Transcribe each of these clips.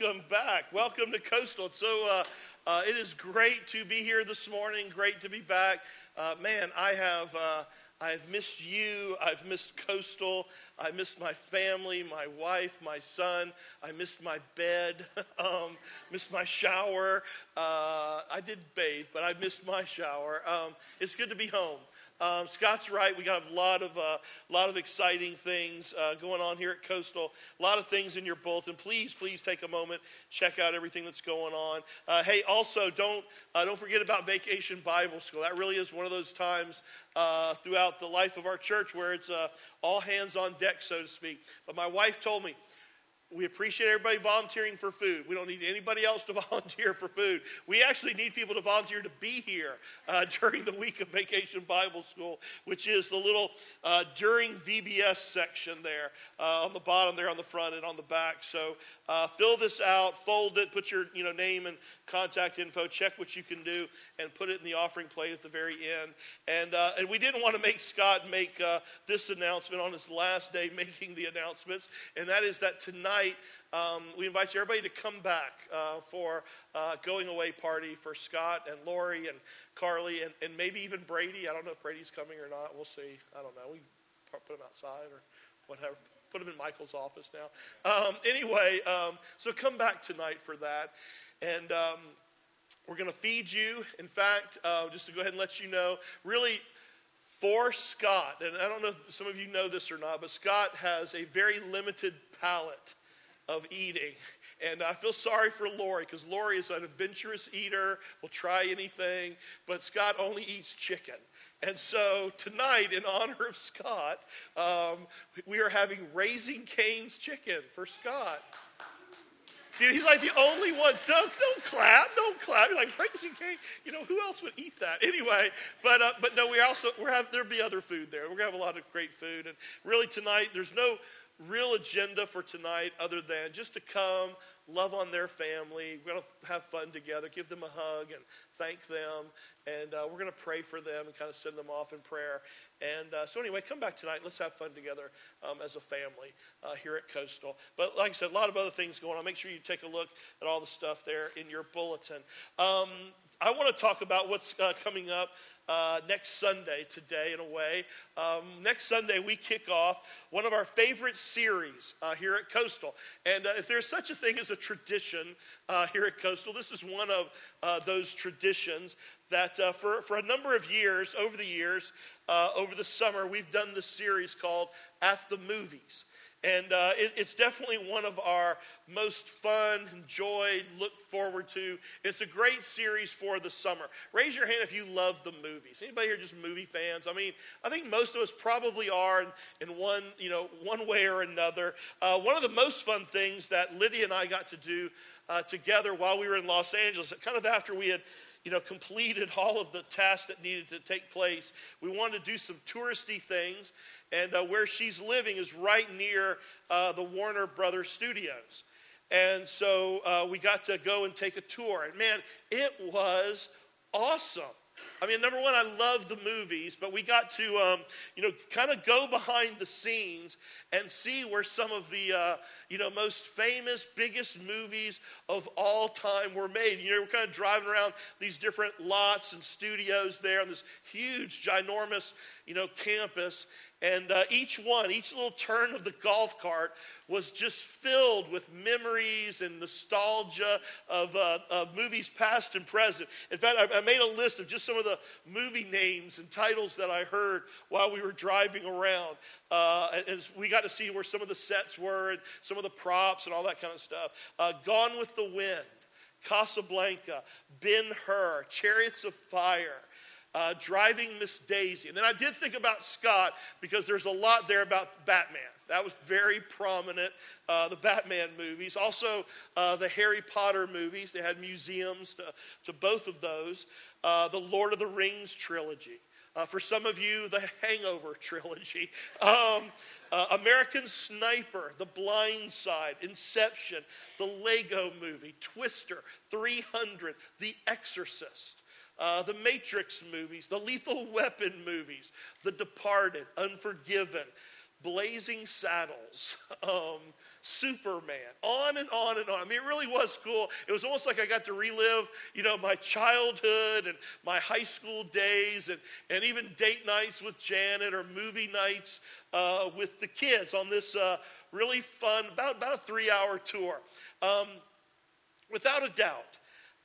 welcome back. Welcome to Coastal. So uh, uh, it is great to be here this morning. Great to be back. Uh, man, I have uh, I've missed you. I've missed Coastal. I missed my family, my wife, my son. I missed my bed. um, missed my shower. Uh, I did bathe, but I missed my shower. Um, it's good to be home. Um, Scott's right. We got a lot of uh, lot of exciting things uh, going on here at Coastal. A lot of things in your bulletin. Please, please take a moment, check out everything that's going on. Uh, hey, also don't uh, don't forget about Vacation Bible School. That really is one of those times uh, throughout the life of our church where it's uh, all hands on deck, so to speak. But my wife told me we appreciate everybody volunteering for food. We don't need anybody else to volunteer for food. We actually need people to volunteer to be here uh, during the week of Vacation Bible School, which is the little uh, during VBS section there uh, on the bottom there on the front and on the back. So uh, fill this out, fold it, put your you know name and contact info, check what you can do, and put it in the offering plate at the very end. And uh, and we didn't want to make Scott make uh, this announcement on his last day making the announcements, and that is that tonight um, we invite everybody to come back uh, for uh, going away party for Scott and Lori and Carly and, and maybe even Brady. I don't know if Brady's coming or not. We'll see. I don't know. We put him outside or whatever. Put him in Michael's office now. Um, anyway, um, so come back tonight for that. And um, we're going to feed you. In fact, uh, just to go ahead and let you know, really, for Scott, and I don't know if some of you know this or not, but Scott has a very limited palate of eating. And I feel sorry for Lori because Lori is an adventurous eater, will try anything, but Scott only eats chicken. And so tonight, in honor of Scott, um, we are having Raising Cane's chicken for Scott. See, he's like the only one. Don't, don't clap, don't clap. You're like Raising Cane. You know who else would eat that anyway? But uh, but no, we also we have there'll be other food there. We're gonna have a lot of great food, and really tonight there's no real agenda for tonight other than just to come, love on their family. We're going to have fun together, give them a hug and thank them. And uh, we're going to pray for them and kind of send them off in prayer. And uh, so, anyway, come back tonight. Let's have fun together um, as a family uh, here at Coastal. But like I said, a lot of other things going on. Make sure you take a look at all the stuff there in your bulletin. Um, I want to talk about what's uh, coming up uh, next Sunday today, in a way. Um, next Sunday, we kick off one of our favorite series uh, here at Coastal. And uh, if there's such a thing as a tradition uh, here at Coastal, this is one of uh, those traditions that for, for a number of years, over the years, over the summer, we've done this series called At the Movies. And uh, it, it's definitely one of our most fun, enjoyed, looked forward to. It's a great series for the summer. Raise your hand if you love the movies. Anybody here just movie fans? I mean, I think most of us probably are in, in one, you know, one way or another. Uh, one of the most fun things that Lydia and I got to do uh, together while we were in Los Angeles, kind of after we had you know, completed all of the tasks that needed to take place. We wanted to do some touristy things, and uh, where she's living is right near uh, the Warner Brothers studios. And so uh, we got to go and take a tour. And man, it was awesome. I mean, number one, I love the movies, but we got to, um, you know, kind of go behind the scenes and see where some of the, uh, you know, most famous, biggest movies of all time were made. You know, we're kind of driving around these different lots and studios there on this huge, ginormous, you know, campus. And uh, each one, each little turn of the golf cart was just filled with memories and nostalgia of, uh, of movies past and present. In fact, I, I, made a list of just some of the movie names and titles that I heard while we were driving around. Uh, as we got to see where some of the sets were and some of the props and all that kind of stuff. Uh, Gone with the Wind, Casablanca, Ben Hur, Chariots of Fire uh, Driving Miss Daisy. And then I did think about Scott because there's a lot there about Batman. That was very prominent, uh, the Batman movies. Also, uh, the Harry Potter movies. They had museums to, to both of those. Uh, the Lord of the Rings trilogy. Uh, for some of you, the Hangover trilogy. Um, uh, American Sniper, The Blind Side, Inception, The Lego Movie, Twister, 300, The Exorcist uh, the Matrix movies, the Lethal Weapon movies, The Departed, Unforgiven, Blazing Saddles, um, Superman, on and on and on. I mean, it really was cool. It was almost like I got to relive, you know, my childhood and my high school days and, and even date nights with Janet or movie nights uh, with the kids on this uh, really fun, about, about a three hour tour. Um, without a doubt,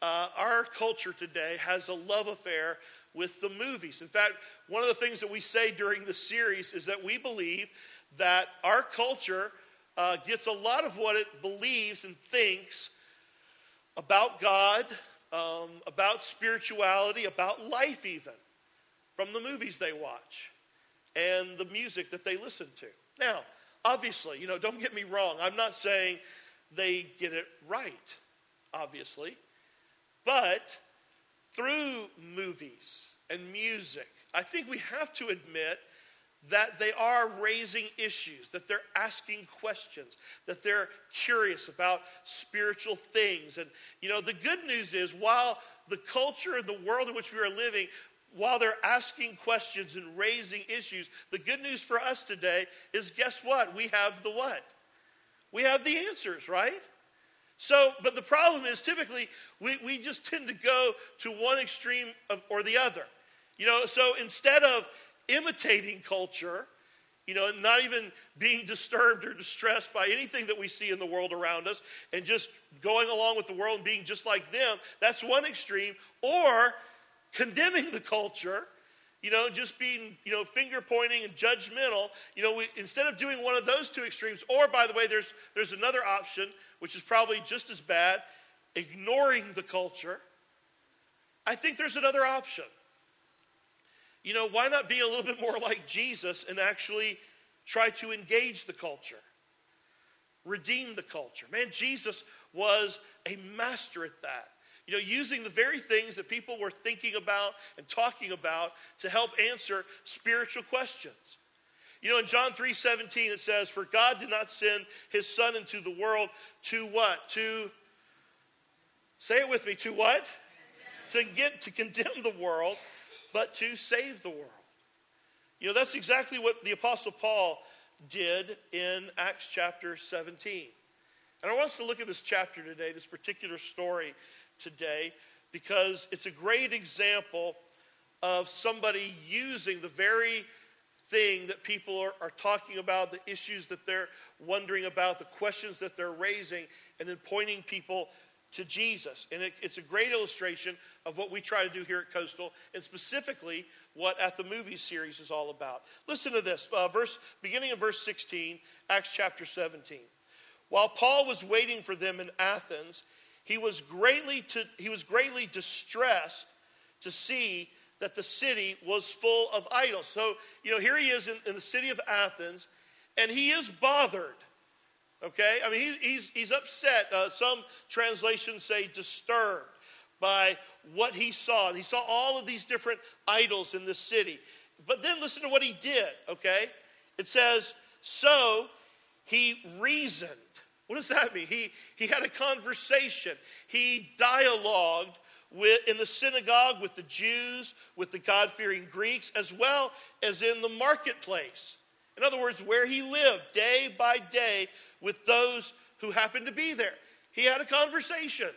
uh, our culture today has a love affair with the movies. In fact, one of the things that we say during the series is that we believe that our culture uh, gets a lot of what it believes and thinks about God, um, about spirituality, about life, even from the movies they watch and the music that they listen to. Now, obviously, you know, don't get me wrong. I'm not saying they get it right, obviously. But through movies and music, I think we have to admit that they are raising issues, that they're asking questions, that they're curious about spiritual things. And, you know, the good news is while the culture and the world in which we are living, while they're asking questions and raising issues, the good news for us today is guess what? We have the what? We have the answers, right? So, but the problem is typically we, we just tend to go to one extreme of, or the other. You know, so instead of imitating culture, you know, not even being disturbed or distressed by anything that we see in the world around us and just going along with the world and being just like them, that's one extreme. Or condemning the culture, you know, just being, you know, finger pointing and judgmental, you know, we, instead of doing one of those two extremes, or by the way, there's, there's another option, which is probably just as bad, ignoring the culture. I think there's another option you know, why not be a little bit more like Jesus and actually try to engage the culture, redeem the culture? Man, Jesus was a master at that. You know, using the very things that people were thinking about and talking about to help answer spiritual questions. You know, in John 3 17, it says, For God did not send his Son into the world to what? To, say it with me, to what? To get, to condemn the world, but to save the world. You know, that's exactly what the Apostle Paul did in Acts chapter 17. And I want us to look at this chapter today, this particular story today, because it's a great example of somebody using the very thing that people are, are, talking about, the issues that they're wondering about, the questions that they're raising, and then pointing people to Jesus. And it, it's a great illustration of what we try to do here at Coastal, and specifically what At the Movies series is all about. Listen to this, uh, verse beginning of verse 16, Acts chapter 17. While Paul was waiting for them in Athens, he was greatly, to, he was greatly distressed to see that the city was full of idols. So, you know, here he is in, in the city of Athens, and he is bothered Okay? I mean, he, he's, he's upset. Uh, some translations say disturbed by what he saw. He saw all of these different idols in the city. But then listen to what he did, okay? It says, So he reasoned. What does that mean? He, he had a conversation, he dialogued with, in the synagogue with the Jews, with the God fearing Greeks, as well as in the marketplace. In other words, where he lived day by day with those who happened to be there. He had a conversation.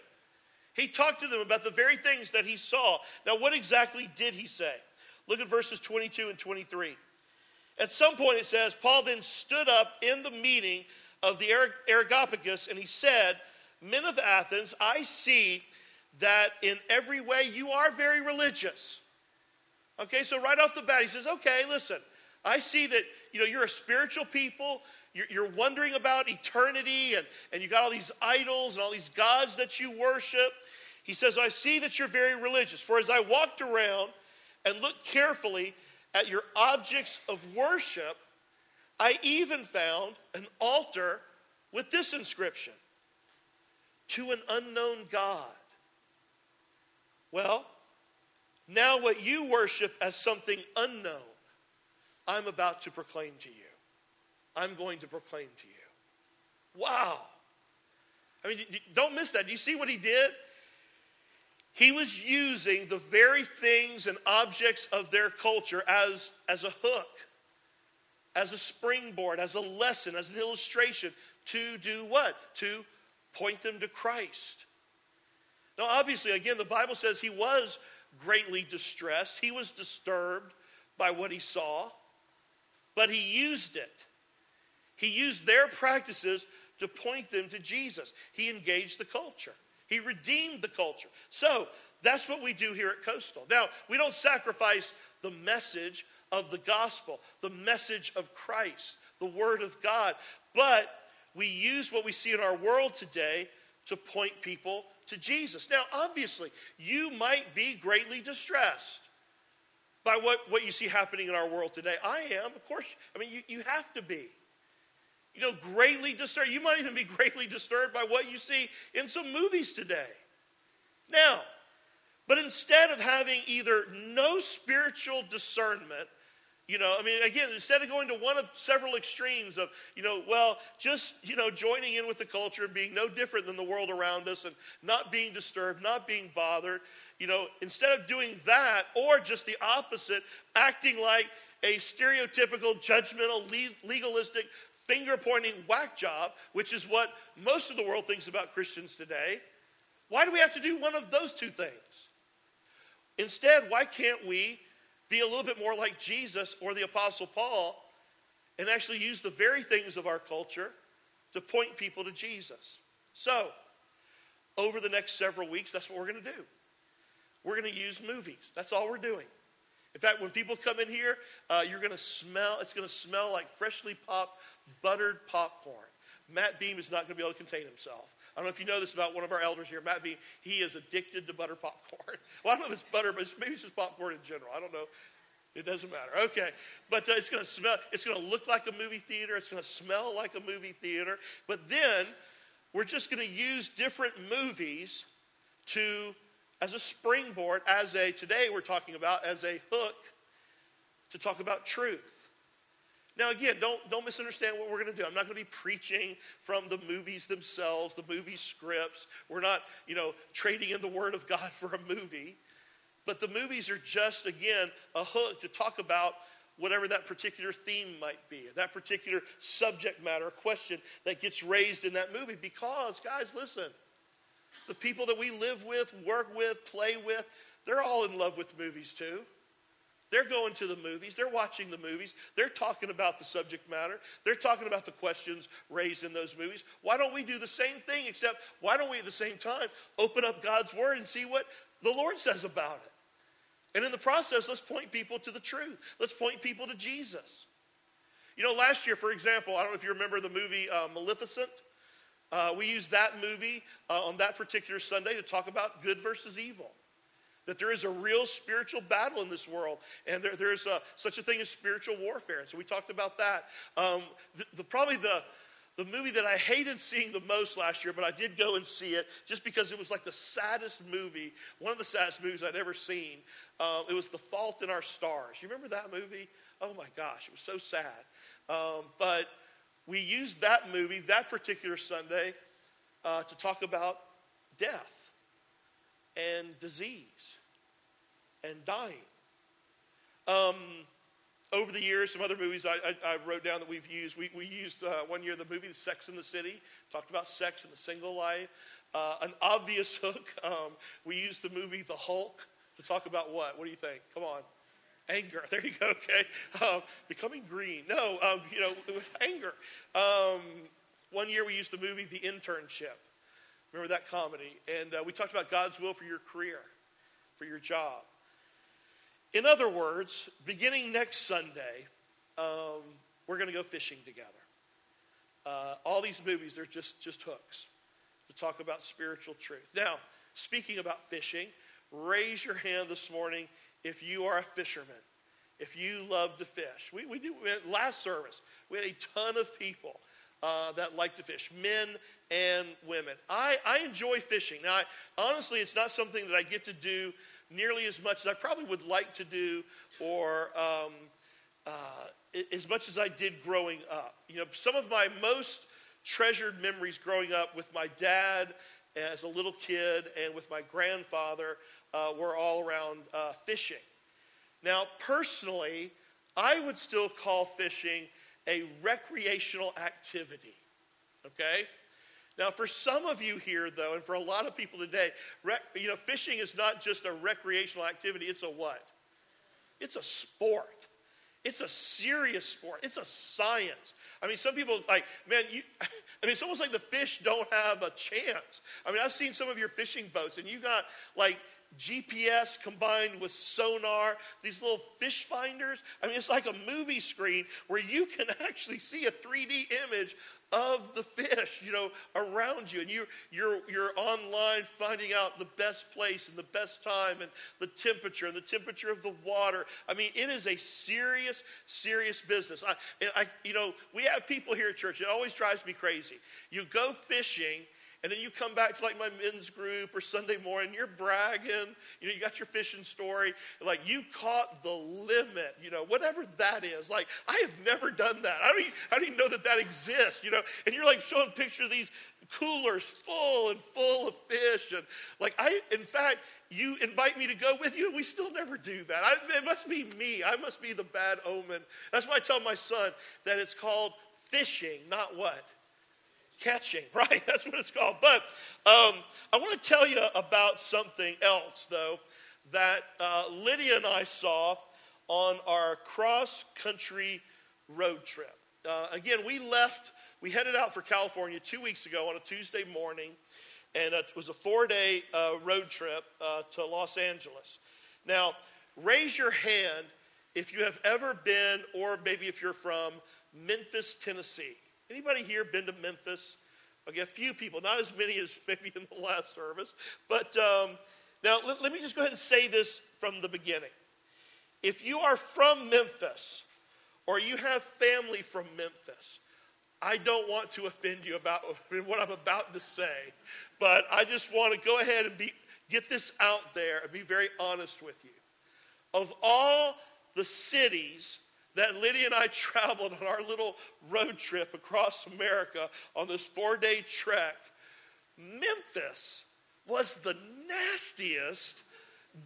He talked to them about the very things that he saw. Now, what exactly did he say? Look at verses 22 and 23. At some point, it says, Paul then stood up in the meeting of the Areopagus and he said, Men of Athens, I see that in every way you are very religious. Okay, so right off the bat, he says, Okay, listen, I see that you know you're a spiritual people. You're, you're wondering about eternity, and, and you got all these idols and all these gods that you worship. He says, I see that you're very religious. For as I walked around and looked carefully at your objects of worship, I even found an altar with this inscription To an unknown God. Well, now what you worship as something unknown, I'm about to proclaim to you. I'm going to proclaim to you. Wow. I mean, don't miss that. Do you see what he did? He was using the very things and objects of their culture as, as a hook, as a springboard, as a lesson, as an illustration to do what? To point them to Christ. Now, obviously, again, the Bible says he was greatly distressed, he was disturbed by what he saw, but he used it. He used their practices to point them to Jesus. He engaged the culture, he redeemed the culture. So, that's what we do here at Coastal. Now, we don't sacrifice the message of the gospel, the message of Christ, the word of God, but we use what we see in our world today to point people to Jesus. Now, obviously, you might be greatly distressed by what, what you see happening in our world today. I am, of course. I mean, you, you have to be. You know, greatly disturbed. You might even be greatly disturbed by what you see in some movies today. Now, but instead of having either no spiritual discernment you know, I mean, again, instead of going to one of several extremes of, you know, well, just, you know, joining in with the culture and being no different than the world around us and not being disturbed, not being bothered, you know, instead of doing that or just the opposite, acting like a stereotypical, judgmental, legalistic, finger pointing whack job, which is what most of the world thinks about Christians today, why do we have to do one of those two things? Instead, why can't we be a little bit more like Jesus or the Apostle Paul and actually use the very things of our culture to point people to Jesus. So, over the next several weeks, that's what we're going to do. We're going to use movies. That's all we're doing. In fact, when people come in here, uh, you're going to smell, it's going to smell like freshly popped, buttered popcorn. Matt Beam is not going to be able to contain himself. I don't know if you know this about one of our elders here, Matt Beam. He is addicted to butter popcorn. Well, I don't know if it's butter, but maybe it's just popcorn in general. I don't know. It doesn't matter. Okay. But uh, it's going to smell, it's going to look like a movie theater. It's going to smell like a movie theater. But then we're just going to use different movies to, as a springboard, as a, today we're talking about, as a hook to talk about truth. Now, again, don't, don't misunderstand what we're going to do. I'm not going to be preaching from the movies themselves, the movie scripts. We're not, you know, trading in the Word of God for a movie. But the movies are just, again, a hook to talk about whatever that particular theme might be, that particular subject matter, question that gets raised in that movie. Because, guys, listen, the people that we live with, work with, play with, they're all in love with movies too. They're going to the movies, they're watching the movies, they're talking about the subject matter, they're talking about the questions raised in those movies. Why don't we do the same thing, except why don't we at the same time open up God's Word and see what the Lord says about it? And in the process, let's point people to the truth. Let's point people to Jesus. You know, last year, for example, I don't know if you remember the movie uh, Maleficent. Uh, we used that movie uh, on that particular Sunday to talk about good versus evil that there is a real spiritual battle in this world, and there, there's a, such a thing as spiritual warfare. And so we talked about that. Um, the, the, probably the, the movie that I hated seeing the most last year, but I did go and see it just because it was like the saddest movie, one of the saddest movies I'd ever seen. Um, it was The Fault in Our Stars. You remember that movie? Oh my gosh, it was so sad. Um, but we used that movie, that particular Sunday, uh, to talk about death and disease and dying. Um, over the years, some other movies I, I, I, wrote down that we've used. We, we used uh, one year the movie Sex in the City, talked about sex in the single life. Uh, an obvious hook, um, we used the movie The Hulk to talk about what? What do you think? Come on. Anger. There you go, okay. Um, becoming green. No, um, you know, anger. Um, one year we used the movie The Internship. Remember that comedy? And uh, we talked about God's will for your career, for your job. In other words, beginning next Sunday, um, we're going to go fishing together. Uh, all these movies, they're just, just hooks to talk about spiritual truth. Now, speaking about fishing, raise your hand this morning if you are a fisherman, if you love to fish. We, we do, we last service, we had a ton of people uh, that like to fish, men and women. I, I enjoy fishing. Now, I, honestly, it's not something that I get to do nearly as much as I probably would like to do or um, uh, as much as I did growing up. You know, some of my most treasured memories growing up with my dad as a little kid and with my grandfather uh, were all around uh, fishing. Now, personally, I would still call fishing a recreational activity. okay? Now, for some of you here, though, and for a lot of people today, rec- you know, fishing is not just a recreational activity, it's a what? It's a sport. It's a serious sport. It's a science. I mean, some people like, man, you, I mean, it's almost like the fish don't have a chance. I mean, I've seen some of your fishing boats, and you got like GPS combined with sonar, these little fish finders. I mean, it's like a movie screen where you can actually see a 3D image of the fish, you know, around you. And you're you're, you're online finding out the best place and the best time and the temperature and the temperature of the water. I mean, it is a serious, serious business. I, I, you know, we have people here at church, it always drives me crazy. You go fishing and then you come back to like my men's group or Sunday morning, you're bragging, you know, you got your fishing story, like you caught the limit, you know, whatever that is. Like, I have never done that. I don't even, I don't even know that that exists, you know, and you're like showing pictures of these coolers full and full of fish. And like, I, in fact, you invite me to go with you, and we still never do that. I, it must be me. I must be the bad omen. That's why I tell my son that it's called fishing, not what? Catching, right? That's what it's called. But um, I want to tell you about something else, though, that uh, Lydia and I saw on our cross country road trip. Uh, again, we left, we headed out for California two weeks ago on a Tuesday morning, and it was a four day uh, road trip uh, to Los Angeles. Now, raise your hand if you have ever been, or maybe if you're from Memphis, Tennessee. Anybody here been to Memphis? Okay, a few people, not as many as maybe in the last service. But um, now let, let me just go ahead and say this from the beginning. If you are from Memphis or you have family from Memphis, I don't want to offend you about what I'm about to say, but I just want to go ahead and be, get this out there and be very honest with you. Of all the cities that Lydia and I traveled on our little road trip across America on this four day trek, Memphis was the nastiest,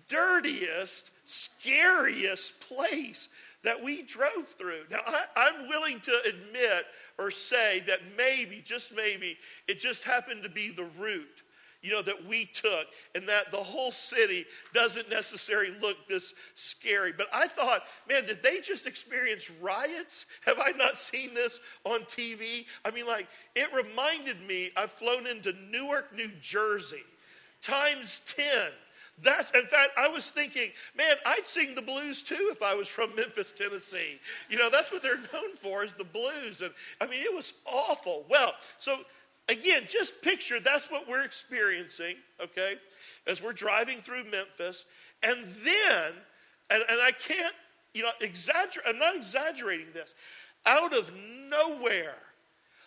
dirtiest, scariest place that we drove through. Now, I, am willing to admit or say that maybe, just maybe, it just happened to be the route you know, that we took, and that the whole city doesn't necessarily look this scary. But I thought, man, did they just experience riots? Have I not seen this on TV? I mean, like, it reminded me I've flown into Newark, New Jersey, times 10. That's, in fact, I was thinking, man, I'd sing the blues too if I was from Memphis, Tennessee. You know, that's what they're known for is the blues. And I mean, it was awful. Well, so Again, just picture that's what we're experiencing, okay, as we're driving through Memphis. And then, and, and I can't, you know, exaggerate, I'm not exaggerating this, out of nowhere,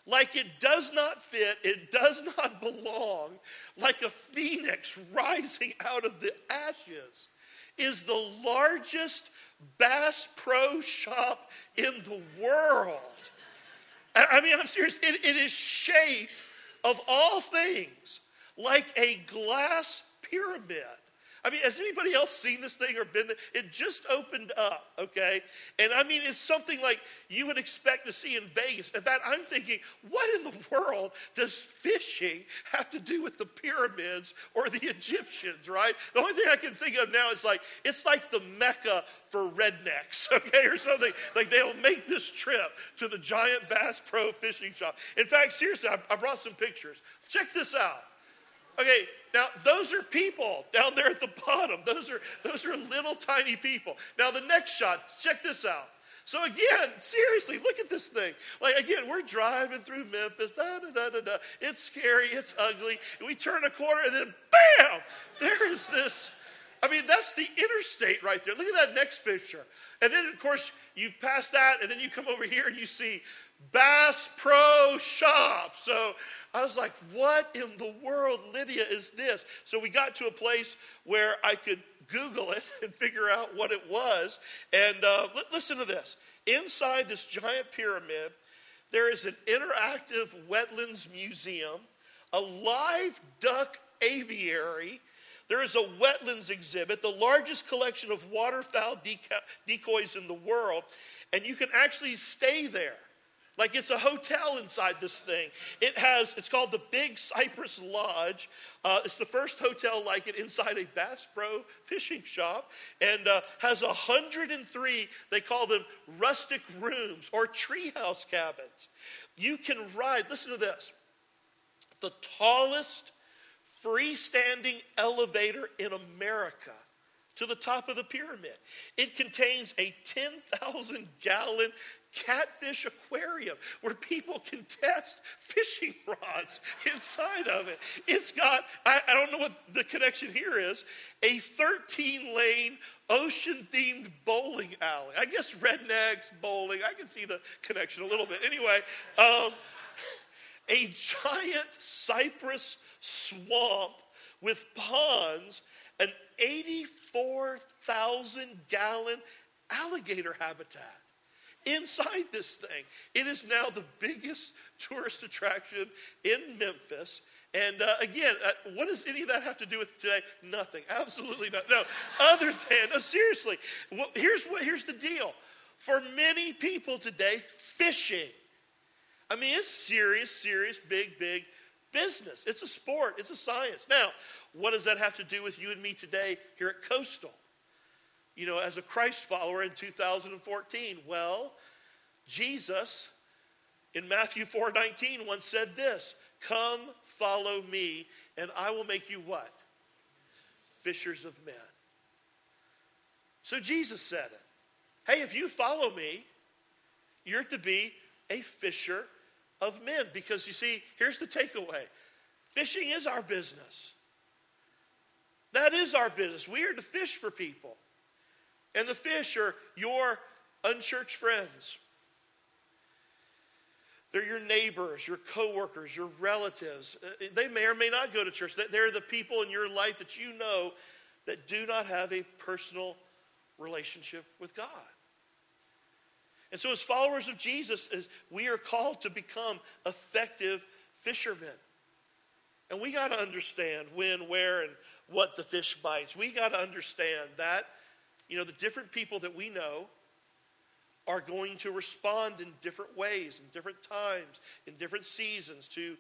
like it does not fit, it does not belong, like a phoenix rising out of the ashes, is the largest Bass Pro shop in the world. I mean, I'm serious. It, it is shaped, of all things, like a glass pyramid. I mean, has anybody else seen this thing or been? It just opened up, okay? And I mean, it's something like you would expect to see in Vegas. In fact, I'm thinking, what in the world does fishing have to do with the pyramids or the Egyptians, right? The only thing I can think of now is like, it's like the Mecca for rednecks, okay, or something. Like they'll make this trip to the giant Bass Pro fishing shop. In fact, seriously, I, I brought some pictures. Check this out. Okay, now those are people down there at the bottom. Those are those are little tiny people. Now the next shot, check this out. So again, seriously, look at this thing. Like again, we're driving through Memphis. Da da da da da. It's scary. It's ugly. And we turn a corner, and then bam! There is this. I mean, that's the interstate right there. Look at that next picture. And then, of course, you pass that, and then you come over here and you see Bass Pro Shop. So I was like, what in the world, Lydia, is this? So we got to a place where I could Google it and figure out what it was. And uh, listen to this inside this giant pyramid, there is an interactive wetlands museum, a live duck aviary. There is a wetlands exhibit, the largest collection of waterfowl decoys in the world, and you can actually stay there Like it's a hotel inside this thing. It has, it's called the Big Cypress Lodge. Uh, it's the first hotel like it inside a Bass Pro fishing shop and uh, has 103, they call them rustic rooms or treehouse cabins. You can ride, listen to this, the tallest freestanding elevator in America to the top of the pyramid. It contains a 10,000 gallon catfish aquarium where people can test fishing rods inside of it. It's got, I, I don't know what the connection here is, a 13 lane ocean themed bowling alley. I guess rednecks, bowling, I can see the connection a little bit. Anyway, um, a giant cypress swamp with ponds, an 84,000 gallon alligator habitat inside this thing. It is now the biggest tourist attraction in Memphis. And uh, again, uh, what does any of that have to do with today? Nothing. Absolutely not. No. Other than, no, seriously. Well, here's what. Here's the deal. For many people today, fishing. I mean, it's serious, serious, big, big business. It's a sport. It's a science. Now, what does that have to do with you and me today here at Coastal? You know, as a Christ follower in 2014? Well, Jesus in Matthew 4:19 once said this, "Come, follow me, and I will make you what? Fishers of men." So Jesus said it. Hey, if you follow me, you're to be a fisher of men because you see, here's the takeaway. Fishing is our business. That is our business. We are to fish for people. And the fish are your unchurched friends. They're your neighbors, your coworkers, your relatives. Uh, they may or may not go to church. They're the people in your life that you know that do not have a personal relationship with God. And so, as followers of Jesus, we are called to become effective fishermen. And we got to understand when, where, and what the fish bites. We got to understand that you know, the different people that we know are going to respond in different ways, in different times, in different seasons to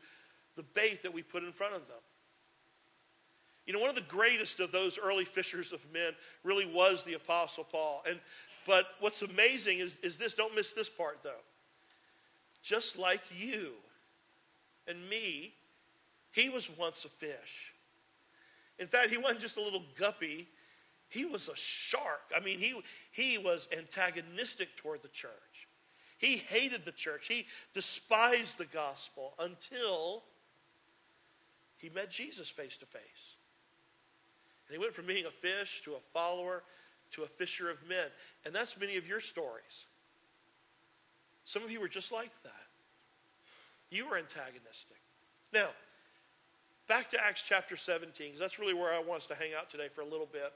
the bait that we put in front of them. You know, one of the greatest of those early fishers of men really was the Apostle Paul. And but what's amazing is, is this, don't miss this part though. Just like you and me, he was once a fish. In fact, he wasn't just a little guppy he was a shark. I mean, he, he was antagonistic toward the church. He hated the church. He despised the gospel until he met Jesus face to face. And he went from being a fish to a follower to a fisher of men. And that's many of your stories. Some of you were just like that. You were antagonistic. Now, back to Acts chapter 17, because that's really where I want us to hang out today for a little bit.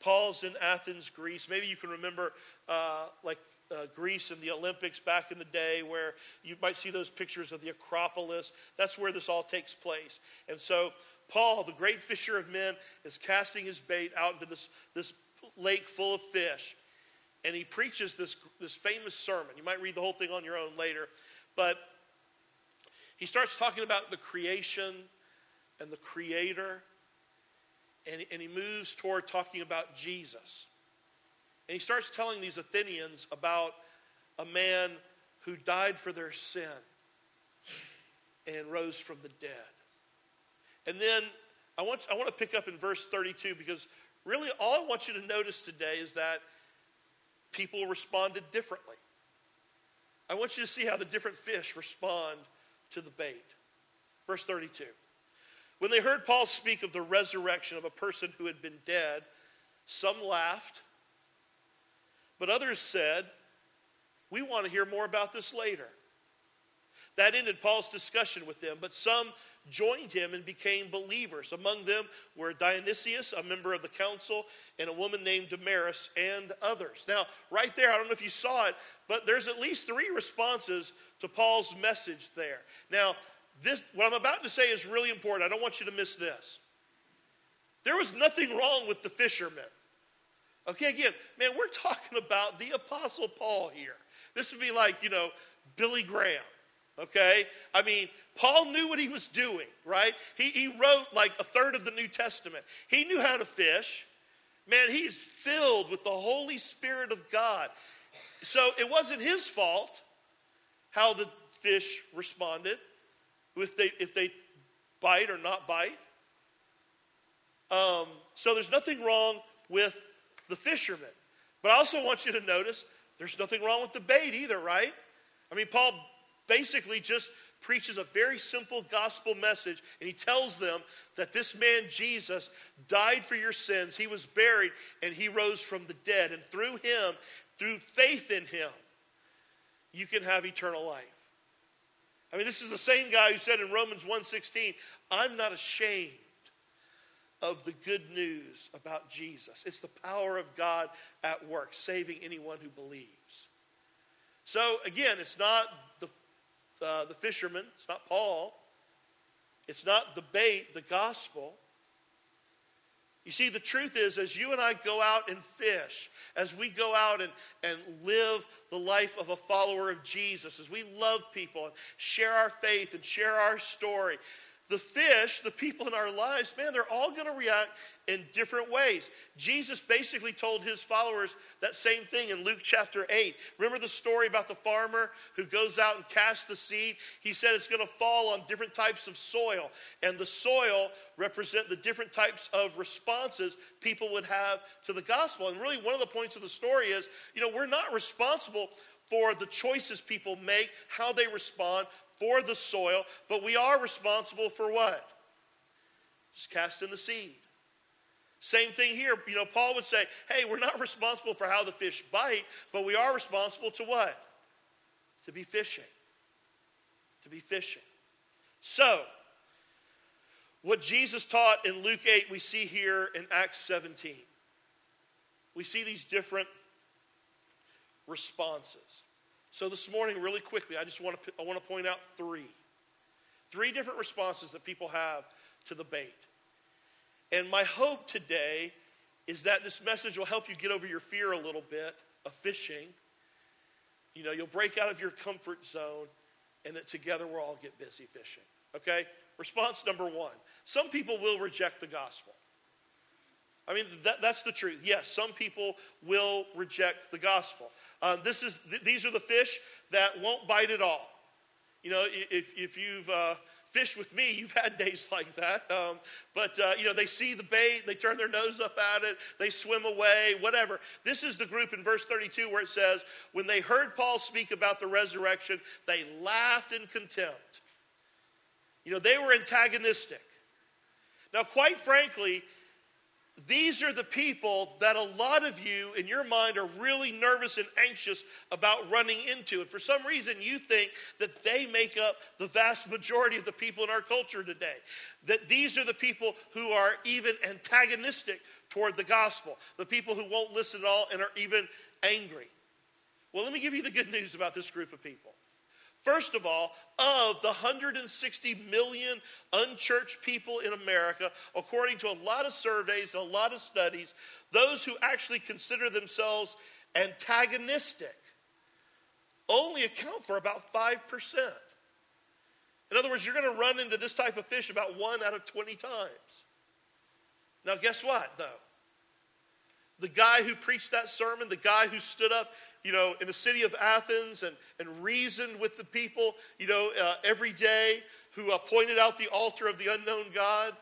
Paul's in Athens, Greece. Maybe you can remember uh, like uh, Greece and the Olympics back in the day where you might see those pictures of the Acropolis. That's where this all takes place. And so Paul, the great fisher of men, is casting his bait out into this, this lake full of fish. And he preaches this, this famous sermon. You might read the whole thing on your own later. But he starts talking about the creation and the creator and, and he moves toward talking about Jesus. And he starts telling these Athenians about a man who died for their sin and rose from the dead. And then I want, I want to pick up in verse 32 because really all I want you to notice today is that people responded differently. I want you to see how the different fish respond to the bait. Verse 32. When they heard Paul speak of the resurrection of a person who had been dead, some laughed, but others said, We want to hear more about this later. That ended Paul's discussion with them, but some joined him and became believers. Among them were Dionysius, a member of the council, and a woman named Damaris, and others. Now, right there, I don't know if you saw it, but there's at least three responses to Paul's message there. Now, this, what I'm about to say is really important. I don't want you to miss this. There was nothing wrong with the fishermen. Okay, again, man, we're talking about the Apostle Paul here. This would be like, you know, Billy Graham. Okay? I mean, Paul knew what he was doing, right? He, he wrote like a third of the New Testament. He knew how to fish. Man, he's filled with the Holy Spirit of God. So it wasn't his fault how the fish responded, if they, if they bite or not bite. Um, so there's nothing wrong with the fishermen. But I also want you to notice there's nothing wrong with the bait either, right? I mean, Paul basically just preaches a very simple gospel message, and he tells them that this man, Jesus, died for your sins. He was buried, and he rose from the dead. And through him, through faith in him, you can have eternal life. I mean, this is the same guy who said in Romans 1:16, "I'm not ashamed of the good news about Jesus. It's the power of God at work, saving anyone who believes." So again, it's not the uh, the fisherman, it's not Paul, it's not the bait, the gospel. You see, the truth is, as you and I go out and fish, as we go out and, and live the life of a follower of Jesus, as we love people and share our faith and share our story, the fish, the people in our lives, man, they're all going to react in different ways. Jesus basically told his followers that same thing in Luke chapter 8. Remember the story about the farmer who goes out and casts the seed? He said it's going to fall on different types of soil, and the soil represent the different types of responses people would have to the gospel. And really one of the points of the story is, you know, we're not responsible for the choices people make, how they respond, for the soil, but we are responsible for what? Just casting the seed. Same thing here. You know, Paul would say, hey, we're not responsible for how the fish bite, but we are responsible to what? To be fishing. To be fishing. So, what Jesus taught in Luke 8, we see here in Acts 17. We see these different responses. So this morning, really quickly, I just want to, I want to point out three. Three different responses that people have to the bait. And my hope today is that this message will help you get over your fear a little bit of fishing. You know, you'll break out of your comfort zone, and that together we'll all get busy fishing. Okay? Response number one some people will reject the gospel. I mean, that, that's the truth. Yes, some people will reject the gospel. Uh, this is, th- these are the fish that won't bite at all. You know, if, if you've uh, fished with me, you've had days like that. Um, but, uh, you know, they see the bait, they turn their nose up at it, they swim away, whatever. This is the group in verse 32 where it says, When they heard Paul speak about the resurrection, they laughed in contempt. You know, they were antagonistic. Now, quite frankly, these are the people that a lot of you in your mind are really nervous and anxious about running into. And for some reason, you think that they make up the vast majority of the people in our culture today. That these are the people who are even antagonistic toward the gospel, the people who won't listen at all and are even angry. Well, let me give you the good news about this group of people. First of all, of the 160 million unchurched people in America, according to a lot of surveys and a lot of studies, those who actually consider themselves antagonistic only account for about 5%. In other words, you're going to run into this type of fish about one out of 20 times. Now, guess what, though? The guy who preached that sermon, the guy who stood up you know, in the city of Athens and, and reasoned with the people, you know, uh, every day, who uh, pointed out the altar of the unknown God,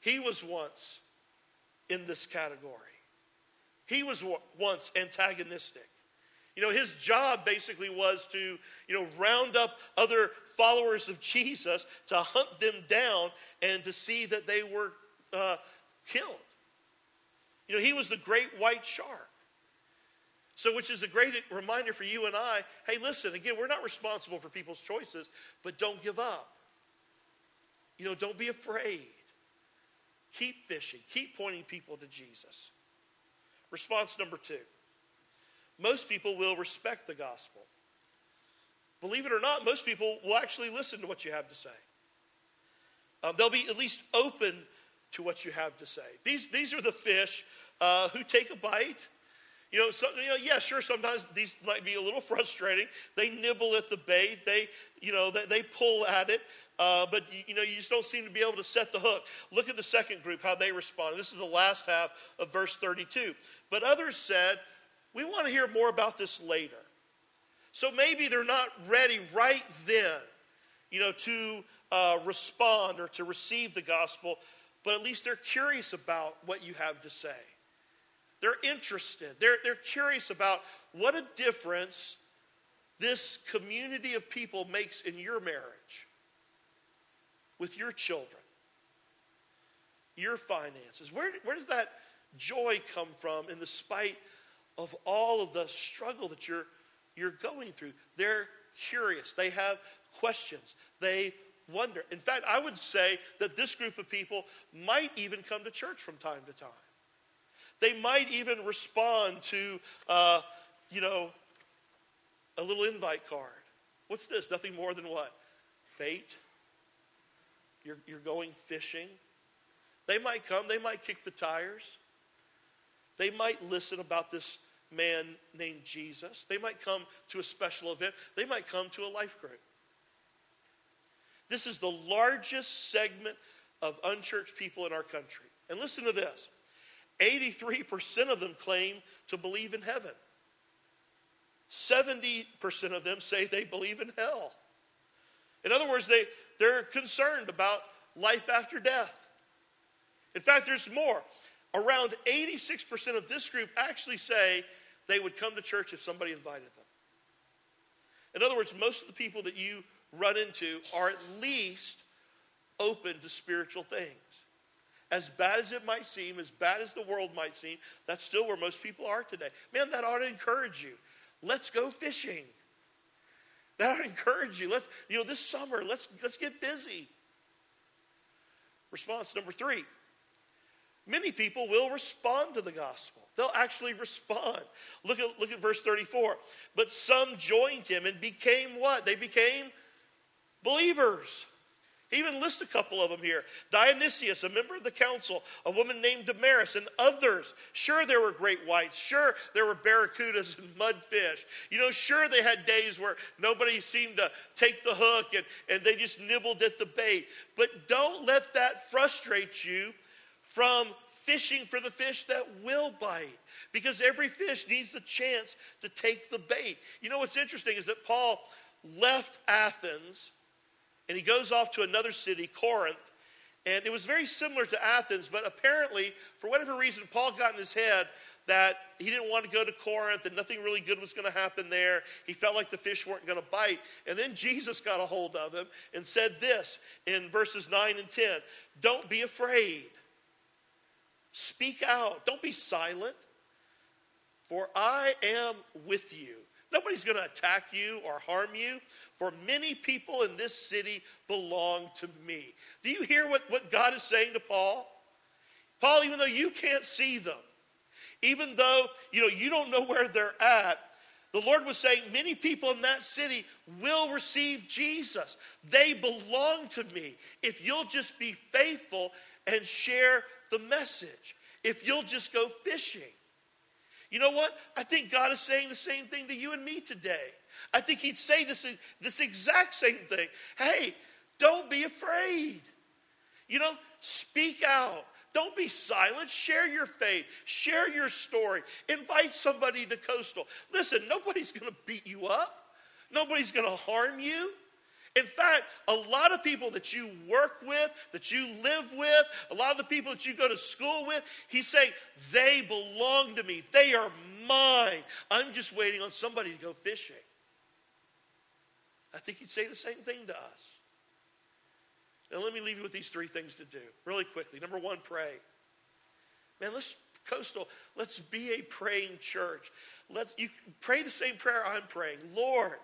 he was once in this category. He was once antagonistic. You know, his job basically was to, you know, round up other followers of Jesus, to hunt them down, and to see that they were uh, killed. You know, he was the great white shark. So, which is a great reminder for you and I hey, listen, again, we're not responsible for people's choices, but don't give up. You know, don't be afraid. Keep fishing, keep pointing people to Jesus. Response number two most people will respect the gospel. Believe it or not, most people will actually listen to what you have to say. Um, they'll be at least open to what you have to say. These, these are the fish uh, who take a bite You know, so, you know, yeah, sure, sometimes these might be a little frustrating. They nibble at the bait, they, you know, they, they pull at it, uh, but, you know, you just don't seem to be able to set the hook. Look at the second group, how they respond. This is the last half of verse 32. But others said, we want to hear more about this later. So maybe they're not ready right then, you know, to uh, respond or to receive the gospel, but at least they're curious about what you have to say. They're interested. They're, they're curious about what a difference this community of people makes in your marriage, with your children, your finances. Where, where does that joy come from in the spite of all of the struggle that you're, you're going through? They're curious. They have questions. They wonder. In fact, I would say that this group of people might even come to church from time to time. They might even respond to, uh, you know, a little invite card. What's this? Nothing more than what? Bait. You're, you're going fishing. They might come, they might kick the tires. They might listen about this man named Jesus. They might come to a special event. They might come to a life group. This is the largest segment of unchurched people in our country. And listen to this 83% of them claim to believe in heaven. 70% of them say they believe in hell. In other words, they, they're concerned about life after death. In fact, there's more. Around 86% of this group actually say they would come to church if somebody invited them. In other words, most of the people that you run into are at least open to spiritual things. As bad as it might seem, as bad as the world might seem, that's still where most people are today. Man, that ought to encourage you. Let's go fishing. That ought to encourage you. Let's, you know, this summer, let's, let's get busy. Response number three many people will respond to the gospel. They'll actually respond. Look at, look at verse 34. But some joined him and became what? They became believers. He even lists a couple of them here. Dionysius, a member of the council, a woman named Damaris, and others. Sure, there were great whites. Sure, there were barracudas and mudfish. You know, sure, they had days where nobody seemed to take the hook and, and they just nibbled at the bait. But don't let that frustrate you from fishing for the fish that will bite because every fish needs the chance to take the bait. You know what's interesting is that Paul left Athens and he goes off to another city, Corinth. And it was very similar to Athens, but apparently, for whatever reason, Paul got in his head that he didn't want to go to Corinth and nothing really good was going to happen there. He felt like the fish weren't going to bite. And then Jesus got a hold of him and said this in verses 9 and 10 Don't be afraid. Speak out. Don't be silent. For I am with you. Nobody's going to attack you or harm you, for many people in this city belong to me. Do you hear what, what God is saying to Paul? Paul, even though you can't see them, even though you know you don't know where they're at, the Lord was saying, many people in that city will receive Jesus. They belong to me. If you'll just be faithful and share the message, if you'll just go fishing. You know what? I think God is saying the same thing to you and me today. I think He'd say this, this exact same thing. Hey, don't be afraid. You know, speak out. Don't be silent. Share your faith. Share your story. Invite somebody to Coastal. Listen, nobody's going to beat you up, nobody's going to harm you. In fact, a lot of people that you work with, that you live with, a lot of the people that you go to school with, he's saying, they belong to me. They are mine. I'm just waiting on somebody to go fishing. I think he'd say the same thing to us. Now, let me leave you with these three things to do really quickly. Number one, pray. Man, let's coastal. Let's be a praying church. Let's you pray the same prayer I'm praying. Lord,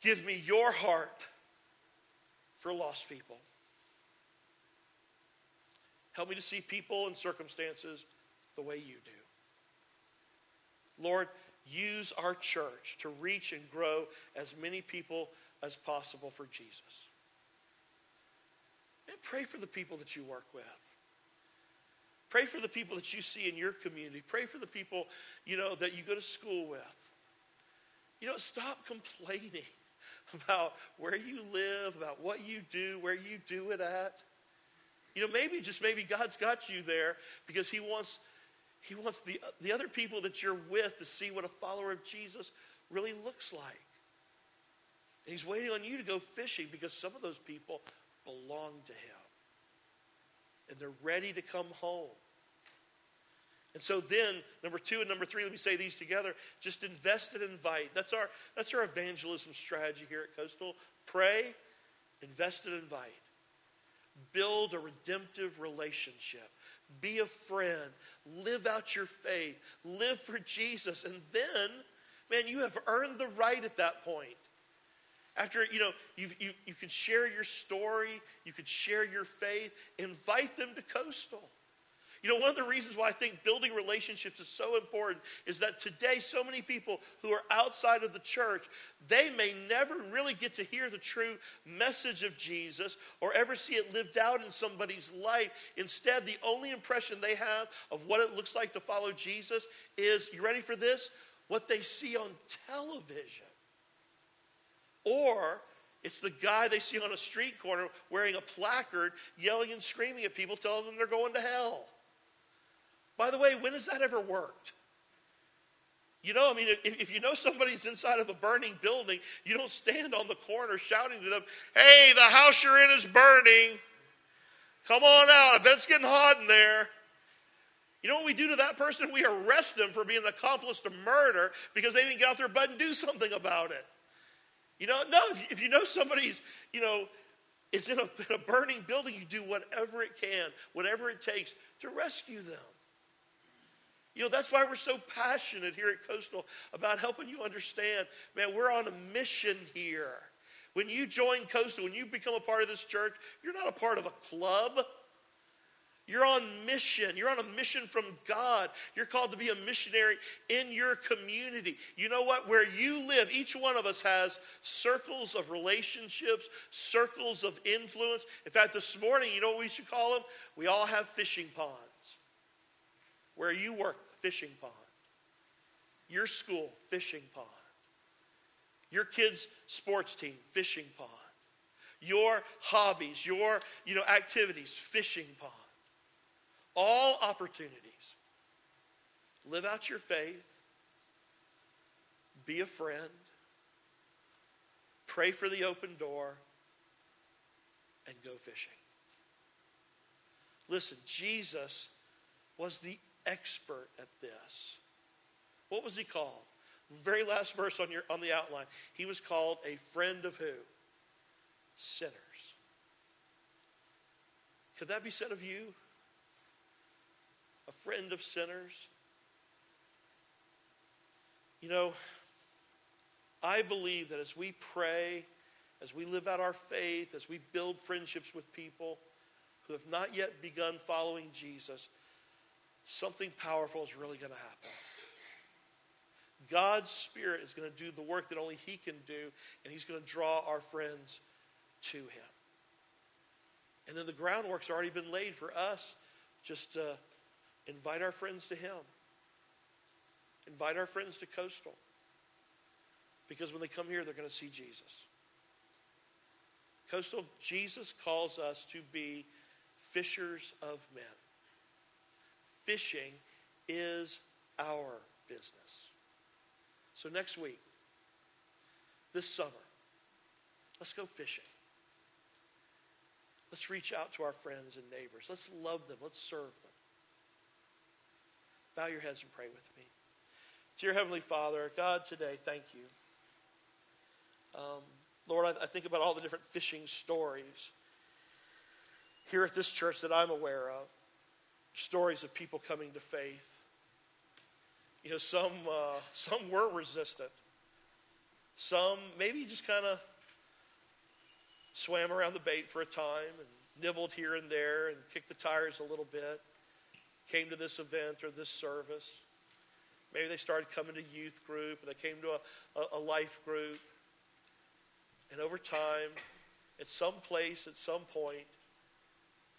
Give me your heart for lost people. Help me to see people and circumstances the way you do. Lord, use our church to reach and grow as many people as possible for Jesus. And pray for the people that you work with. Pray for the people that you see in your community. Pray for the people, you know, that you go to school with. You know, stop complaining about where you live, about what you do, where you do it at. You know, maybe just maybe God's got you there because He wants He wants the, the other people that you're with to see what a follower of Jesus really looks like. And He's waiting on you to go fishing because some of those people belong to Him. And they're ready to come home. And so then, number two and number three, let me say these together. Just invest and invite. That's our, that's our evangelism strategy here at Coastal. Pray, invest and invite. Build a redemptive relationship. Be a friend. Live out your faith. Live for Jesus. And then, man, you have earned the right at that point. After, you know, you you, you can share your story, you can share your faith, invite them to Coastal. You know, one of the reasons why I think building relationships is so important is that today, so many people who are outside of the church, they may never really get to hear the true message of Jesus or ever see it lived out in somebody's life. Instead, the only impression they have of what it looks like to follow Jesus is you ready for this? What they see on television. Or it's the guy they see on a street corner wearing a placard, yelling and screaming at people, telling them they're going to hell. By the way, when has that ever worked? You know, I mean, if, if, you know somebody's inside of a burning building, you don't stand on the corner shouting to them, hey, the house you're in is burning. Come on out. I bet it's getting hot in there. You know what we do to that person? We arrest them for being an accomplice to murder because they didn't get out their butt and do something about it. You know, no, if, if you know somebody's, you know, is in a, in a burning building, you do whatever it can, whatever it takes to rescue them. You know, that's why we're so passionate here at Coastal about helping you understand, man, we're on a mission here. When you join Coastal, when you become a part of this church, you're not a part of a club. You're on mission. You're on a mission from God. You're called to be a missionary in your community. You know what? Where you live, each one of us has circles of relationships, circles of influence. In fact, this morning, you know what we should call them? We all have fishing ponds. Where you work, fishing pond. Your school, fishing pond. Your kids' sports team, fishing pond. Your hobbies, your you know, activities, fishing pond. All opportunities. Live out your faith. Be a friend. Pray for the open door. And go fishing. Listen, Jesus was the expert at this. What was he called? Very last verse on, your, on the outline. He was called a friend of who? Sinners. Could that be said of you? A friend of sinners? You know, I believe that as we pray, as we live out our faith, as we build friendships with people who have not yet begun following Jesus, something powerful is really going to happen. God's Spirit is going to do the work that only He can do, and He's going to draw our friends to Him. And then the groundwork's already been laid for us just to invite our friends to Him, invite our friends to Coastal. Because when they come here, they're going to see Jesus. Coastal, Jesus calls us to be fishers of men fishing is our business. So next week, this summer, let's go fishing. Let's reach out to our friends and neighbors. Let's love them. Let's serve them. Bow your heads and pray with me. Dear Heavenly Father, God, today, thank you. Um, Lord, I, I think about all the different fishing stories here at this church that I'm aware of stories of people coming to faith. You know, some, uh, some were resistant. Some maybe just kind of swam around the bait for a time and nibbled here and there and kicked the tires a little bit. Came to this event or this service. Maybe they started coming to youth group, or they came to a, a, a life group. And over time, at some place, at some point,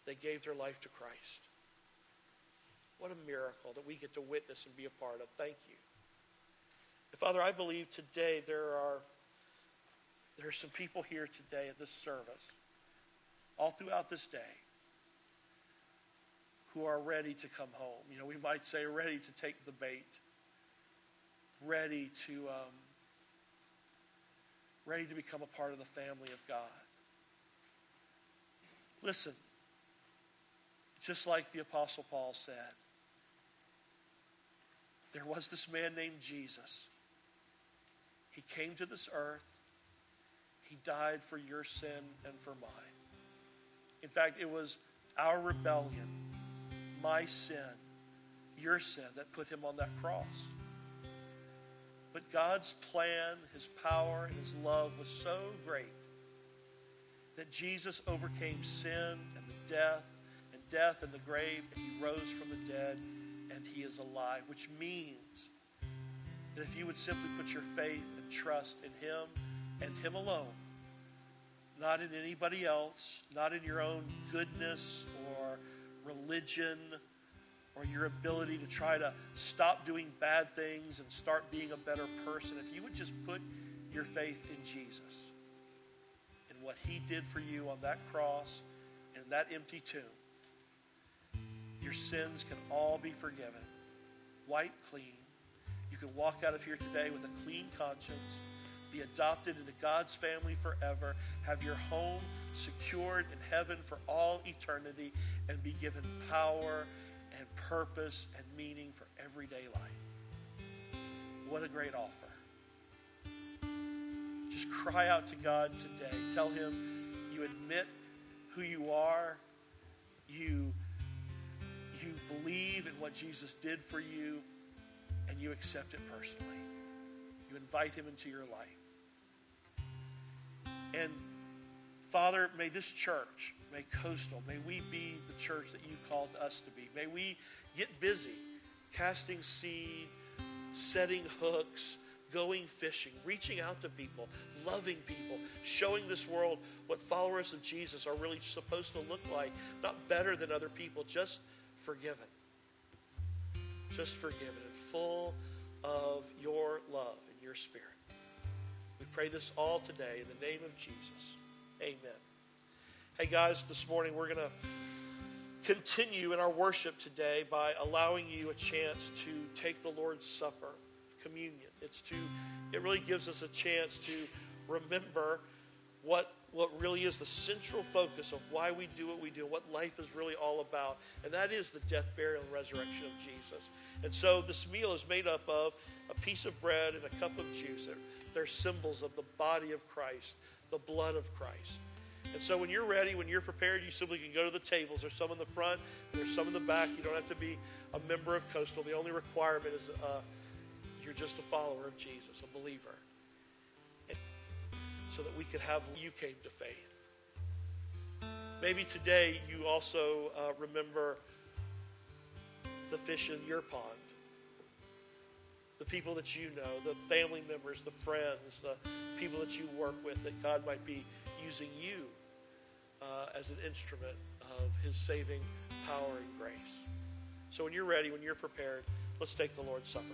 they gave their life to Christ. What a miracle that we get to witness and be a part of. Thank you. And Father, I believe today there are, there are some people here today at this service, all throughout this day, who are ready to come home. You know, we might say ready to take the bait, ready to, um, ready to become a part of the family of God. Listen, just like the Apostle Paul said, there was this man named Jesus. He came to this earth. He died for your sin and for mine. In fact, it was our rebellion, my sin, your sin, that put him on that cross. But God's plan, his power, and his love was so great that Jesus overcame sin and the death and death and the grave, and he rose from the dead, and he is alive, which means that if you would simply put your faith and trust in him and him alone, not in anybody else, not in your own goodness or religion or your ability to try to stop doing bad things and start being a better person, if you would just put your faith in Jesus and what he did for you on that cross and that empty tomb, your sins can all be forgiven, wiped clean. You can walk out of here today with a clean conscience, be adopted into God's family forever, have your home secured in heaven for all eternity, and be given power and purpose and meaning for everyday life. What a great offer. Just cry out to God today. Tell Him you admit who you are. You, you believe in what Jesus did for you, and you accept it personally. You invite Him into your life. And Father, may this church, may Coastal, may we be the church that you called us to be. May we get busy casting seed, setting hooks, going fishing, reaching out to people, loving people, showing this world what followers of Jesus are really supposed to look like. Not better than other people, just forgiven. Just forgiven and full of your love and your spirit. We pray this all today in the name of Jesus. Amen. Hey, guys, this morning we're going to continue in our worship today by allowing you a chance to take the Lord's Supper, communion. It's to, it really gives us a chance to remember what, what really is the central focus of why we do what we do, what life is really all about. And that is the death, burial, and resurrection of Jesus. And so this meal is made up of a piece of bread and a cup of juice. They're, symbols of the body of Christ, the blood of Christ. And so when you're ready, when you're prepared, you simply can go to the tables. There's some in the front, there's some in the back. You don't have to be a member of Coastal. The only requirement is uh, you're just a follower of Jesus, a believer. So that we could have you came to faith. Maybe today you also uh, remember the fish in your pond, the people that you know, the family members, the friends, the people that you work with, that God might be using you uh, as an instrument of His saving power and grace. So when you're ready, when you're prepared, let's take the Lord's Supper.